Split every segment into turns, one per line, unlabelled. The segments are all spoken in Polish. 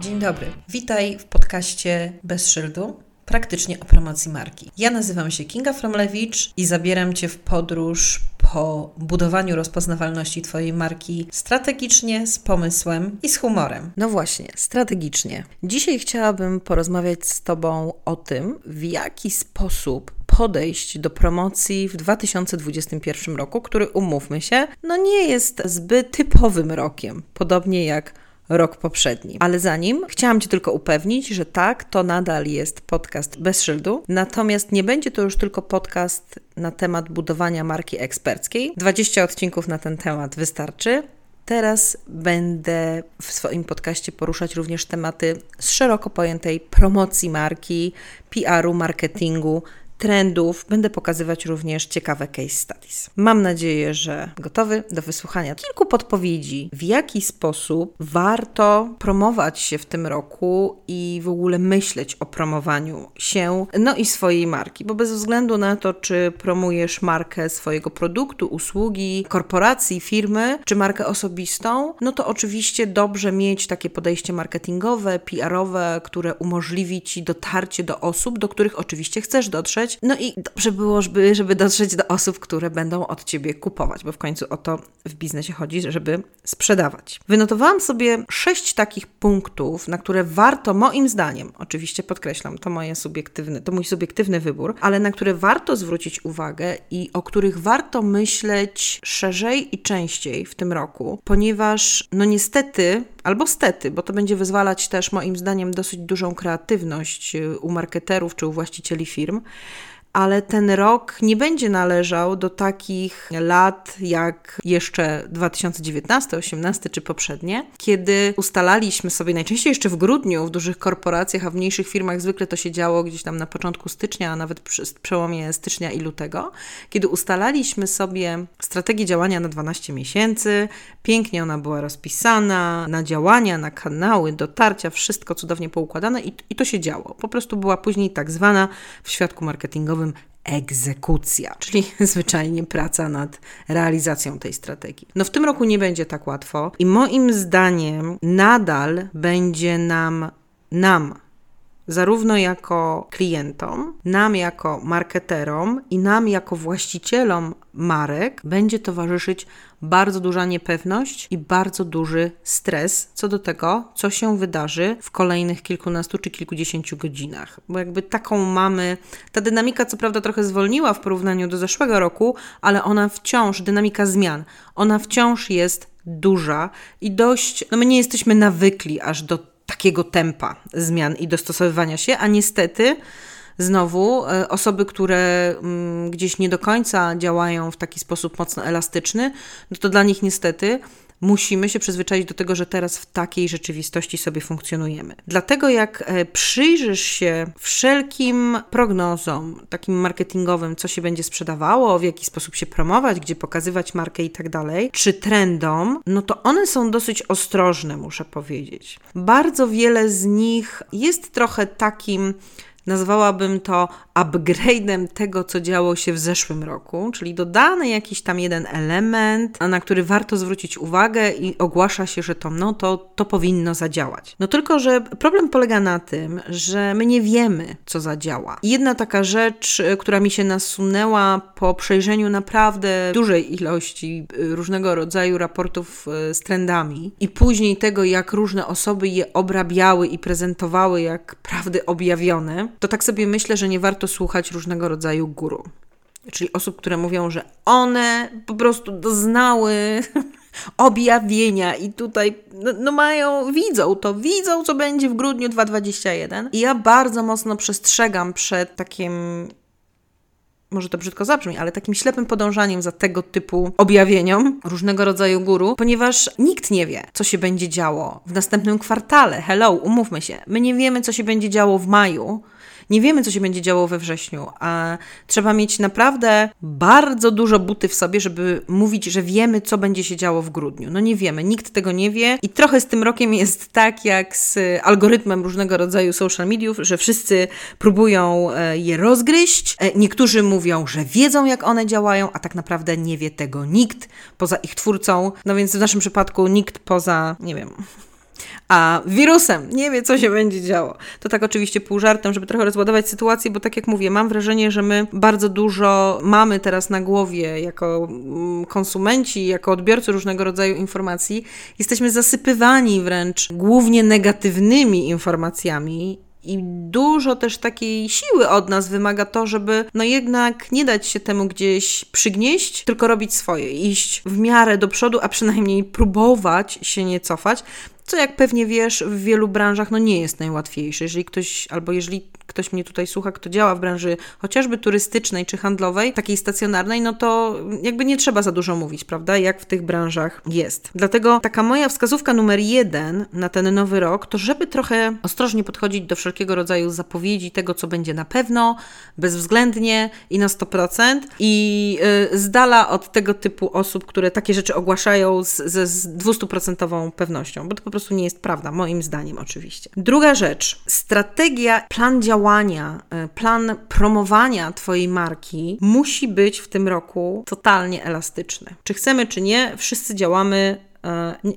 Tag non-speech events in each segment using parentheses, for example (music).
Dzień dobry. Witaj w podcaście Bez Szyldu, praktycznie o promocji marki. Ja nazywam się Kinga Fromlewicz i zabieram Cię w podróż po budowaniu rozpoznawalności Twojej marki strategicznie, z pomysłem i z humorem.
No właśnie, strategicznie. Dzisiaj chciałabym porozmawiać z Tobą o tym, w jaki sposób podejść do promocji w 2021 roku, który umówmy się, no nie jest zbyt typowym rokiem, podobnie jak rok poprzedni. Ale zanim chciałam Cię tylko upewnić, że tak, to nadal jest podcast bez szyldu, natomiast nie będzie to już tylko podcast na temat budowania marki eksperckiej. 20 odcinków na ten temat wystarczy. Teraz będę w swoim podcaście poruszać również tematy z szeroko pojętej promocji marki, PR-u, marketingu, trendów. Będę pokazywać również ciekawe case studies. Mam nadzieję, że gotowy do wysłuchania kilku podpowiedzi, w jaki sposób warto promować się w tym roku i w ogóle myśleć o promowaniu się, no i swojej marki, bo bez względu na to, czy promujesz markę swojego produktu, usługi, korporacji, firmy, czy markę osobistą, no to oczywiście dobrze mieć takie podejście marketingowe, PR-owe, które umożliwi ci dotarcie do osób, do których oczywiście chcesz dotrzeć no i dobrze było, żeby, żeby dotrzeć do osób, które będą od ciebie kupować, bo w końcu o to w biznesie chodzi, żeby sprzedawać. Wynotowałam sobie sześć takich punktów, na które warto, moim zdaniem, oczywiście podkreślam, to moje subiektywne, to mój subiektywny wybór, ale na które warto zwrócić uwagę i o których warto myśleć szerzej i częściej w tym roku, ponieważ no niestety albo stety, bo to będzie wyzwalać też moim zdaniem dosyć dużą kreatywność y, u marketerów czy u właścicieli firm ale ten rok nie będzie należał do takich lat jak jeszcze 2019, 18 czy poprzednie, kiedy ustalaliśmy sobie najczęściej jeszcze w grudniu w dużych korporacjach, a w mniejszych firmach zwykle to się działo gdzieś tam na początku stycznia, a nawet przy przełomie stycznia i lutego, kiedy ustalaliśmy sobie strategię działania na 12 miesięcy, pięknie ona była rozpisana, na działania, na kanały, dotarcia, wszystko cudownie poukładane i, i to się działo. Po prostu była później tak zwana w świadku marketingowym egzekucja, czyli (laughs) zwyczajnie praca nad realizacją tej strategii. No w tym roku nie będzie tak łatwo i moim zdaniem nadal będzie nam nam zarówno jako klientom, nam jako marketerom i nam jako właścicielom marek będzie towarzyszyć bardzo duża niepewność i bardzo duży stres co do tego, co się wydarzy w kolejnych kilkunastu czy kilkudziesięciu godzinach. Bo jakby taką mamy, ta dynamika co prawda trochę zwolniła w porównaniu do zeszłego roku, ale ona wciąż, dynamika zmian, ona wciąż jest duża i dość, no my nie jesteśmy nawykli aż do takiego tempa zmian i dostosowywania się, a niestety znowu e, osoby, które mm, gdzieś nie do końca działają w taki sposób mocno elastyczny, no to dla nich niestety musimy się przyzwyczaić do tego, że teraz w takiej rzeczywistości sobie funkcjonujemy. Dlatego jak e, przyjrzysz się wszelkim prognozom, takim marketingowym, co się będzie sprzedawało, w jaki sposób się promować, gdzie pokazywać markę i tak dalej, czy trendom, no to one są dosyć ostrożne, muszę powiedzieć. Bardzo wiele z nich jest trochę takim Nazwałabym to upgrade'em tego, co działo się w zeszłym roku, czyli dodany jakiś tam jeden element, na który warto zwrócić uwagę i ogłasza się, że to, no, to, to powinno zadziałać. No tylko, że problem polega na tym, że my nie wiemy, co zadziała. Jedna taka rzecz, która mi się nasunęła po przejrzeniu naprawdę dużej ilości y, różnego rodzaju raportów y, z trendami i później tego, jak różne osoby je obrabiały i prezentowały jak prawdy objawione, to tak sobie myślę, że nie warto słuchać różnego rodzaju guru. Czyli osób, które mówią, że one po prostu doznały (laughs) objawienia i tutaj no, no, mają, widzą to, widzą, co będzie w grudniu 2021. I ja bardzo mocno przestrzegam przed takim może to brzydko zabrzmi, ale takim ślepym podążaniem za tego typu objawieniom różnego rodzaju guru, ponieważ nikt nie wie, co się będzie działo w następnym kwartale. Hello, umówmy się. My nie wiemy, co się będzie działo w maju, nie wiemy, co się będzie działo we wrześniu, a trzeba mieć naprawdę bardzo dużo buty w sobie, żeby mówić, że wiemy, co będzie się działo w grudniu. No nie wiemy, nikt tego nie wie i trochę z tym rokiem jest tak, jak z algorytmem różnego rodzaju social mediów, że wszyscy próbują e, je rozgryźć. E, niektórzy mówią, że wiedzą, jak one działają, a tak naprawdę nie wie tego nikt poza ich twórcą. No więc w naszym przypadku nikt poza, nie wiem, a wirusem nie wie, co się będzie działo. To tak oczywiście pół żartem, żeby trochę rozładować sytuację, bo tak jak mówię, mam wrażenie, że my bardzo dużo mamy teraz na głowie jako mm, konsumenci, jako odbiorcy różnego rodzaju informacji. Jesteśmy zasypywani wręcz głównie negatywnymi informacjami i dużo też takiej siły od nas wymaga to, żeby no jednak nie dać się temu gdzieś przygnieść, tylko robić swoje, iść w miarę do przodu, a przynajmniej próbować się nie cofać, co jak pewnie wiesz, w wielu branżach no nie jest najłatwiejsze. Jeżeli ktoś, albo jeżeli ktoś mnie tutaj słucha, kto działa w branży chociażby turystycznej czy handlowej, takiej stacjonarnej, no to jakby nie trzeba za dużo mówić, prawda, jak w tych branżach jest. Dlatego taka moja wskazówka numer jeden na ten nowy rok, to żeby trochę ostrożnie podchodzić do wszelkiego rodzaju zapowiedzi tego, co będzie na pewno, bezwzględnie i na 100% i yy, z dala od tego typu osób, które takie rzeczy ogłaszają z, z 200% pewnością, bo to po prostu nie jest prawda, moim zdaniem oczywiście. Druga rzecz, strategia, plan działania, e, plan promowania Twojej marki musi być w tym roku totalnie elastyczny. Czy chcemy, czy nie, wszyscy działamy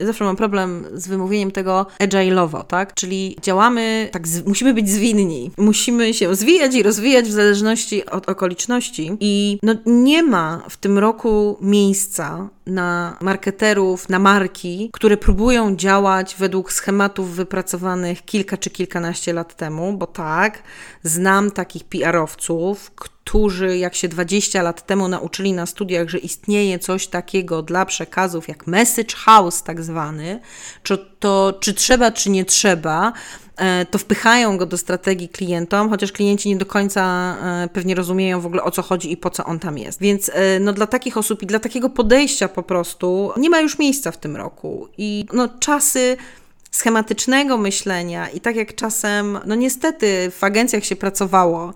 zawsze mam problem z wymówieniem tego agile'owo, tak? Czyli działamy, tak, z, musimy być zwinni. Musimy się zwijać i rozwijać w zależności od okoliczności. I no, nie ma w tym roku miejsca na marketerów, na marki, które próbują działać według schematów wypracowanych kilka czy kilkanaście lat temu, bo tak, znam takich PR-owców, którzy jak się 20 lat temu nauczyli na studiach, że istnieje coś takiego dla przekazów jak message house tak zwany, czy to czy trzeba, czy nie trzeba, e, to wpychają go do strategii klientom, chociaż klienci nie do końca e, pewnie rozumieją w ogóle o co chodzi i po co on tam jest. Więc e, no, dla takich osób i dla takiego podejścia po prostu nie ma już miejsca w tym roku. I no, czasy schematycznego myślenia i tak jak czasem, no niestety w agencjach się pracowało,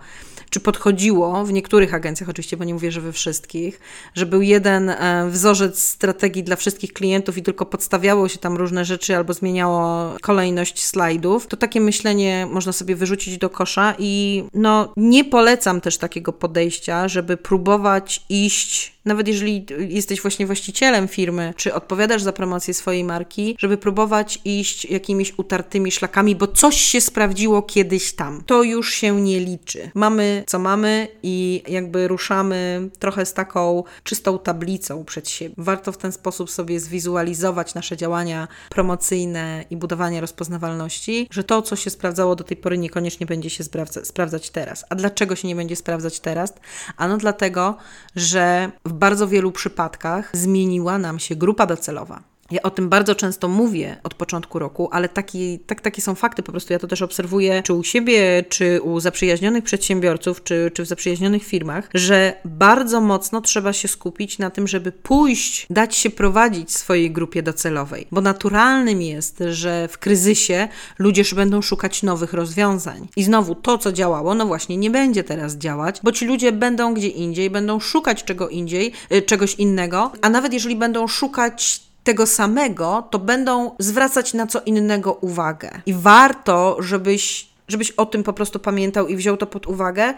czy podchodziło w niektórych agencjach, oczywiście, bo nie mówię, że we wszystkich, że był jeden e, wzorzec strategii dla wszystkich klientów i tylko podstawiało się tam różne rzeczy albo zmieniało kolejność slajdów, to takie myślenie można sobie wyrzucić do kosza i no nie polecam też takiego podejścia, żeby próbować iść nawet jeżeli jesteś właśnie właścicielem firmy, czy odpowiadasz za promocję swojej marki, żeby próbować iść jakimiś utartymi szlakami, bo coś się sprawdziło kiedyś tam. To już się nie liczy. Mamy co mamy i jakby ruszamy trochę z taką czystą tablicą przed siebie. Warto w ten sposób sobie zwizualizować nasze działania promocyjne i budowanie rozpoznawalności, że to, co się sprawdzało do tej pory, niekoniecznie będzie się sprawdza sprawdzać teraz. A dlaczego się nie będzie sprawdzać teraz? Ano dlatego, że w bardzo wielu przypadkach zmieniła nam się grupa docelowa. Ja o tym bardzo często mówię od początku roku, ale taki, tak, takie są fakty. Po prostu ja to też obserwuję, czy u siebie, czy u zaprzyjaźnionych przedsiębiorców, czy, czy w zaprzyjaźnionych firmach, że bardzo mocno trzeba się skupić na tym, żeby pójść, dać się prowadzić swojej grupie docelowej. Bo naturalnym jest, że w kryzysie ludzie będą szukać nowych rozwiązań. I znowu to, co działało, no właśnie nie będzie teraz działać, bo ci ludzie będą gdzie indziej, będą szukać czego indziej, y, czegoś innego, a nawet jeżeli będą szukać tego samego, to będą zwracać na co innego uwagę. I warto, żebyś, żebyś o tym po prostu pamiętał i wziął to pod uwagę.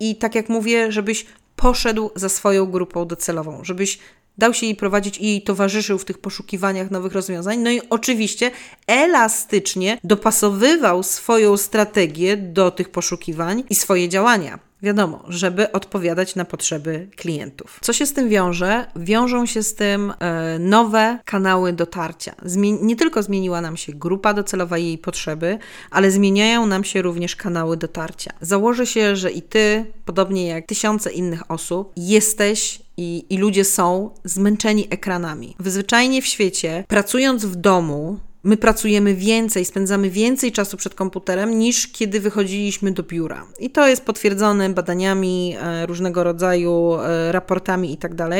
I tak jak mówię, żebyś poszedł za swoją grupą docelową, żebyś dał się jej prowadzić i jej towarzyszył w tych poszukiwaniach nowych rozwiązań. No i oczywiście elastycznie dopasowywał swoją strategię do tych poszukiwań i swoje działania. Wiadomo, żeby odpowiadać na potrzeby klientów. Co się z tym wiąże? Wiążą się z tym e, nowe kanały dotarcia. Nie tylko zmieniła nam się grupa docelowa i jej potrzeby, ale zmieniają nam się również kanały dotarcia. Założę się, że i ty, podobnie jak tysiące innych osób, jesteś i, i ludzie są zmęczeni ekranami. Zwyczajnie w świecie, pracując w domu, my pracujemy więcej, spędzamy więcej czasu przed komputerem niż kiedy wychodziliśmy do biura. I to jest potwierdzone badaniami, e, różnego rodzaju e, raportami itd. Tak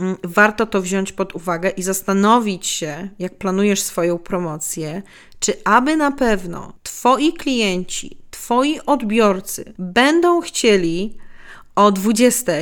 mm, warto to wziąć pod uwagę i zastanowić się, jak planujesz swoją promocję, czy aby na pewno Twoi klienci, Twoi odbiorcy będą chcieli o 20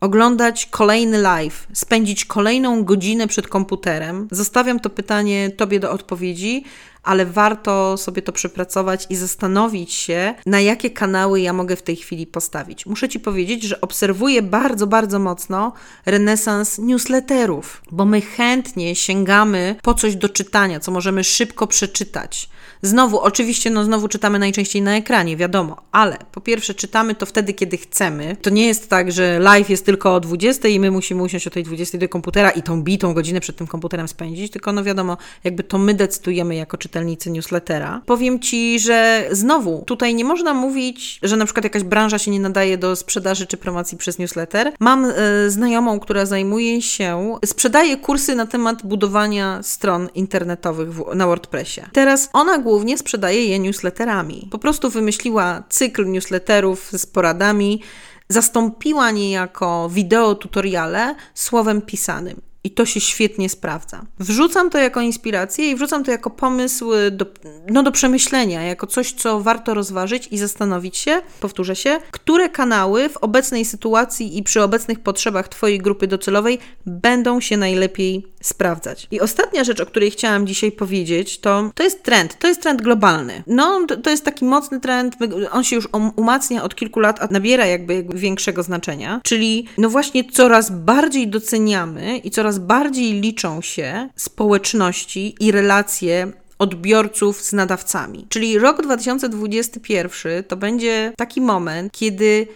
oglądać kolejny live, spędzić kolejną godzinę przed komputerem? Zostawiam to pytanie Tobie do odpowiedzi, ale warto sobie to przepracować i zastanowić się, na jakie kanały ja mogę w tej chwili postawić. Muszę Ci powiedzieć, że obserwuję bardzo, bardzo mocno renesans newsletterów, bo my chętnie sięgamy po coś do czytania, co możemy szybko przeczytać. Znowu, oczywiście, no znowu czytamy najczęściej na ekranie, wiadomo, ale po pierwsze czytamy to wtedy, kiedy chcemy. To nie jest tak, że live jest tylko o 20 i my musimy usiąść o tej 20 do komputera i tą bitą godzinę przed tym komputerem spędzić, tylko no wiadomo, jakby to my decydujemy jako czytelnicy newslettera. Powiem Ci, że znowu, tutaj nie można mówić, że na przykład jakaś branża się nie nadaje do sprzedaży czy promocji przez newsletter. Mam e, znajomą, która zajmuje się, sprzedaje kursy na temat budowania stron internetowych w, na WordPressie. Teraz ona głównie sprzedaje je newsletterami. Po prostu wymyśliła cykl newsletterów z poradami, zastąpiła niejako wideo tutoriale słowem pisanym. I to się świetnie sprawdza. Wrzucam to jako inspirację i wrzucam to jako pomysł do, no do przemyślenia, jako coś, co warto rozważyć i zastanowić się, powtórzę się, które kanały w obecnej sytuacji i przy obecnych potrzebach Twojej grupy docelowej będą się najlepiej sprawdzać. I ostatnia rzecz, o której chciałam dzisiaj powiedzieć, to, to jest trend, to jest trend globalny. No, to, jest taki mocny trend, on się już um, umacnia od kilku lat, a nabiera jakby większego znaczenia, czyli no właśnie coraz bardziej doceniamy i coraz bardziej liczą się społeczności i relacje odbiorców z nadawcami. Czyli rok 2021 to będzie taki moment, kiedy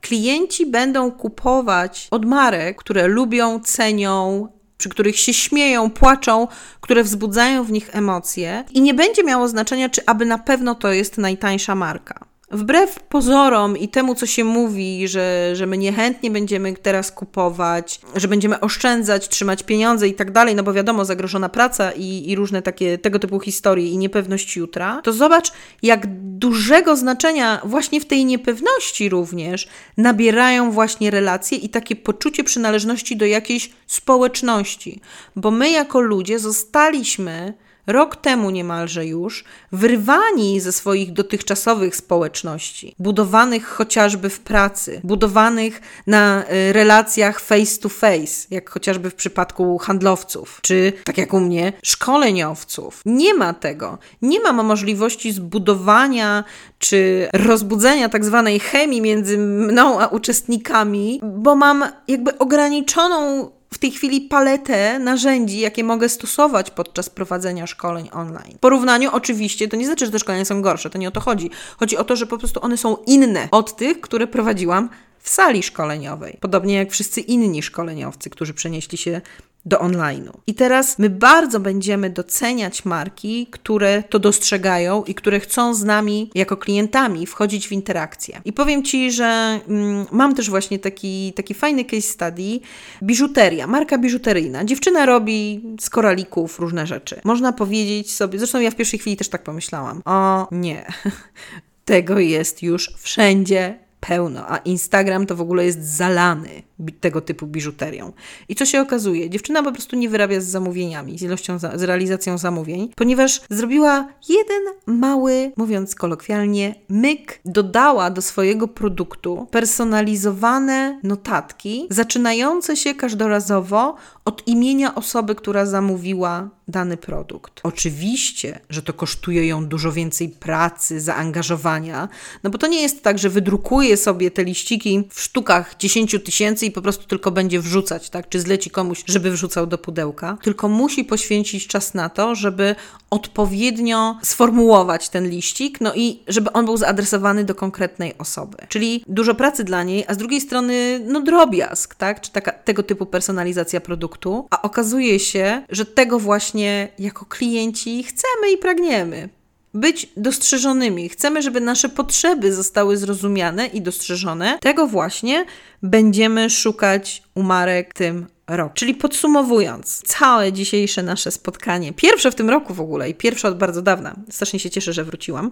klienci będą kupować od marek, które lubią, cenią, przy których się śmieją, płaczą, które wzbudzają w nich emocje i nie będzie miało znaczenia, czy aby na pewno to jest najtańsza marka. Wbrew pozorom i temu, co się mówi, że, że my niechętnie będziemy teraz kupować, że będziemy oszczędzać, trzymać pieniądze i tak dalej, no bo wiadomo, zagrożona praca i, i różne takie tego typu historie i niepewność jutra, to zobacz, jak dużego znaczenia właśnie w tej niepewności również nabierają właśnie relacje i takie poczucie przynależności do jakiejś społeczności. Bo my jako ludzie zostaliśmy rok temu niemalże już, wyrwani ze swoich dotychczasowych społeczności, budowanych chociażby w pracy, budowanych na y, relacjach face to face, jak chociażby w przypadku handlowców, czy tak jak u mnie, szkoleniowców. Nie ma tego. Nie ma możliwości zbudowania czy rozbudzenia tak zwanej chemii między mną a uczestnikami, bo mam jakby ograniczoną w tej chwili paletę narzędzi, jakie mogę stosować podczas prowadzenia szkoleń online. W porównaniu oczywiście, to nie znaczy, że te szkolenia są gorsze, to nie o to chodzi. Chodzi o to, że po prostu one są inne od tych, które prowadziłam w sali szkoleniowej. Podobnie jak wszyscy inni szkoleniowcy, którzy przenieśli się do online'u. I teraz my bardzo będziemy doceniać marki, które to dostrzegają i które chcą z nami jako klientami wchodzić w interakcję. I powiem Ci, że mm, mam też właśnie taki, taki fajny case study. Biżuteria, marka biżuteryjna. Dziewczyna robi z koralików różne rzeczy. Można powiedzieć sobie, zresztą ja w pierwszej chwili też tak pomyślałam. O nie, (laughs) tego jest już wszędzie pełno, a Instagram to w ogóle jest zalany tego typu biżuterią. I co się okazuje? Dziewczyna po prostu nie wyrabia z zamówieniami, z ilością, z realizacją zamówień, ponieważ zrobiła jeden mały, mówiąc kolokwialnie, myk, dodała do swojego produktu personalizowane notatki, zaczynające się każdorazowo od imienia osoby, która zamówiła dany produkt. Oczywiście, że to kosztuje ją dużo więcej pracy, zaangażowania, no bo to nie jest tak, że wydrukuje sobie te liściki w sztukach 10 tysięcy i po prostu tylko będzie wrzucać, tak? Czy zleci komuś, żeby wrzucał do pudełka, tylko musi poświęcić czas na to, żeby odpowiednio sformułować ten liścik, no i żeby on był zaadresowany do konkretnej osoby. Czyli dużo pracy dla niej, a z drugiej strony, no drobiazg, tak? Czy taka, tego typu personalizacja produktu, a okazuje się, że tego właśnie jako klienci chcemy i pragniemy być dostrzeżonymi. Chcemy, żeby nasze potrzeby zostały zrozumiane i dostrzeżone. Tego właśnie będziemy szukać u marek tym roku. Czyli podsumowując, całe dzisiejsze nasze spotkanie, pierwsze w tym roku w ogóle i pierwsze od bardzo dawna, strasznie się cieszę, że wróciłam,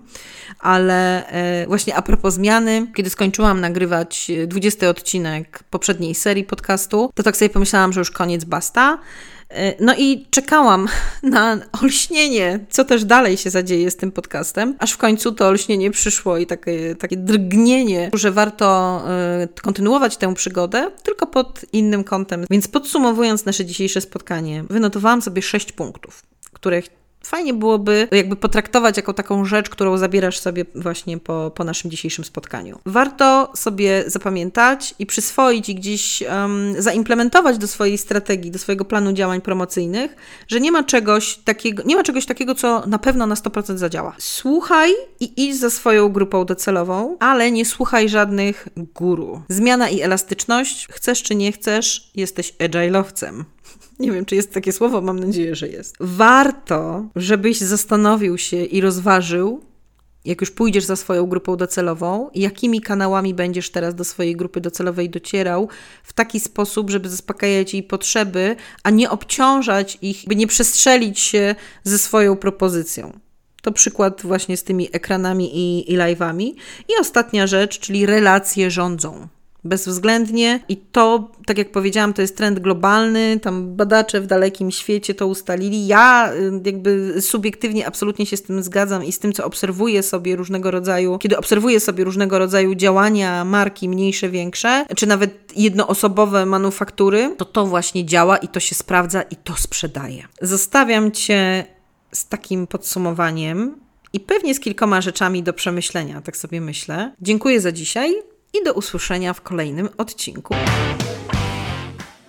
ale e, właśnie a propos zmiany, kiedy skończyłam nagrywać 20 odcinek poprzedniej serii podcastu, to tak sobie pomyślałam, że już koniec basta E, no i czekałam (laughs) na olśnienie, co też dalej się zadzieje z tym podcastem, aż w końcu to olśnienie przyszło i takie, takie drgnienie, że warto y, kontynuować tę przygodę, tylko pod innym kątem. Więc podsumowując nasze dzisiejsze spotkanie, wynotowałam sobie sześć punktów, które fajnie byłoby jakby potraktować jako taką rzecz, którą zabierasz sobie właśnie po, po naszym dzisiejszym spotkaniu. Warto sobie zapamiętać i przyswoić i gdzieś um, zaimplementować do swojej strategii, do swojego planu działań promocyjnych, że nie ma czegoś takiego, nie ma czegoś takiego, co na pewno na 100% zadziała. Słuchaj i idź za swoją grupą docelową, ale nie słuchaj żadnych guru. Zmiana i elastyczność, chcesz czy nie chcesz, jesteś agile'owcem. Nie wiem, czy jest takie słowo, mam nadzieję, że jest. Warto, żebyś zastanowił się i rozważył, jak już pójdziesz za swoją grupą docelową, jakimi kanałami będziesz teraz do swojej grupy docelowej docierał w taki sposób, żeby zaspokajać jej potrzeby, a nie obciążać ich, by nie przestrzelić się ze swoją propozycją. To przykład właśnie z tymi ekranami i, i live'ami. I ostatnia rzecz, czyli relacje rządzą bezwzględnie i to, tak jak powiedziałam, to jest trend globalny, tam badacze w dalekim świecie to ustalili. Ja y, jakby subiektywnie absolutnie się z tym zgadzam i z tym, co obserwuję sobie różnego rodzaju, kiedy obserwuję sobie różnego rodzaju działania marki mniejsze, większe, czy nawet jednoosobowe manufaktury, to to właśnie działa i to się sprawdza i to sprzedaje. Zostawiam Cię z takim podsumowaniem i pewnie z kilkoma rzeczami do przemyślenia, tak sobie myślę. Dziękuję za dzisiaj i do usłyszenia w kolejnym odcinku.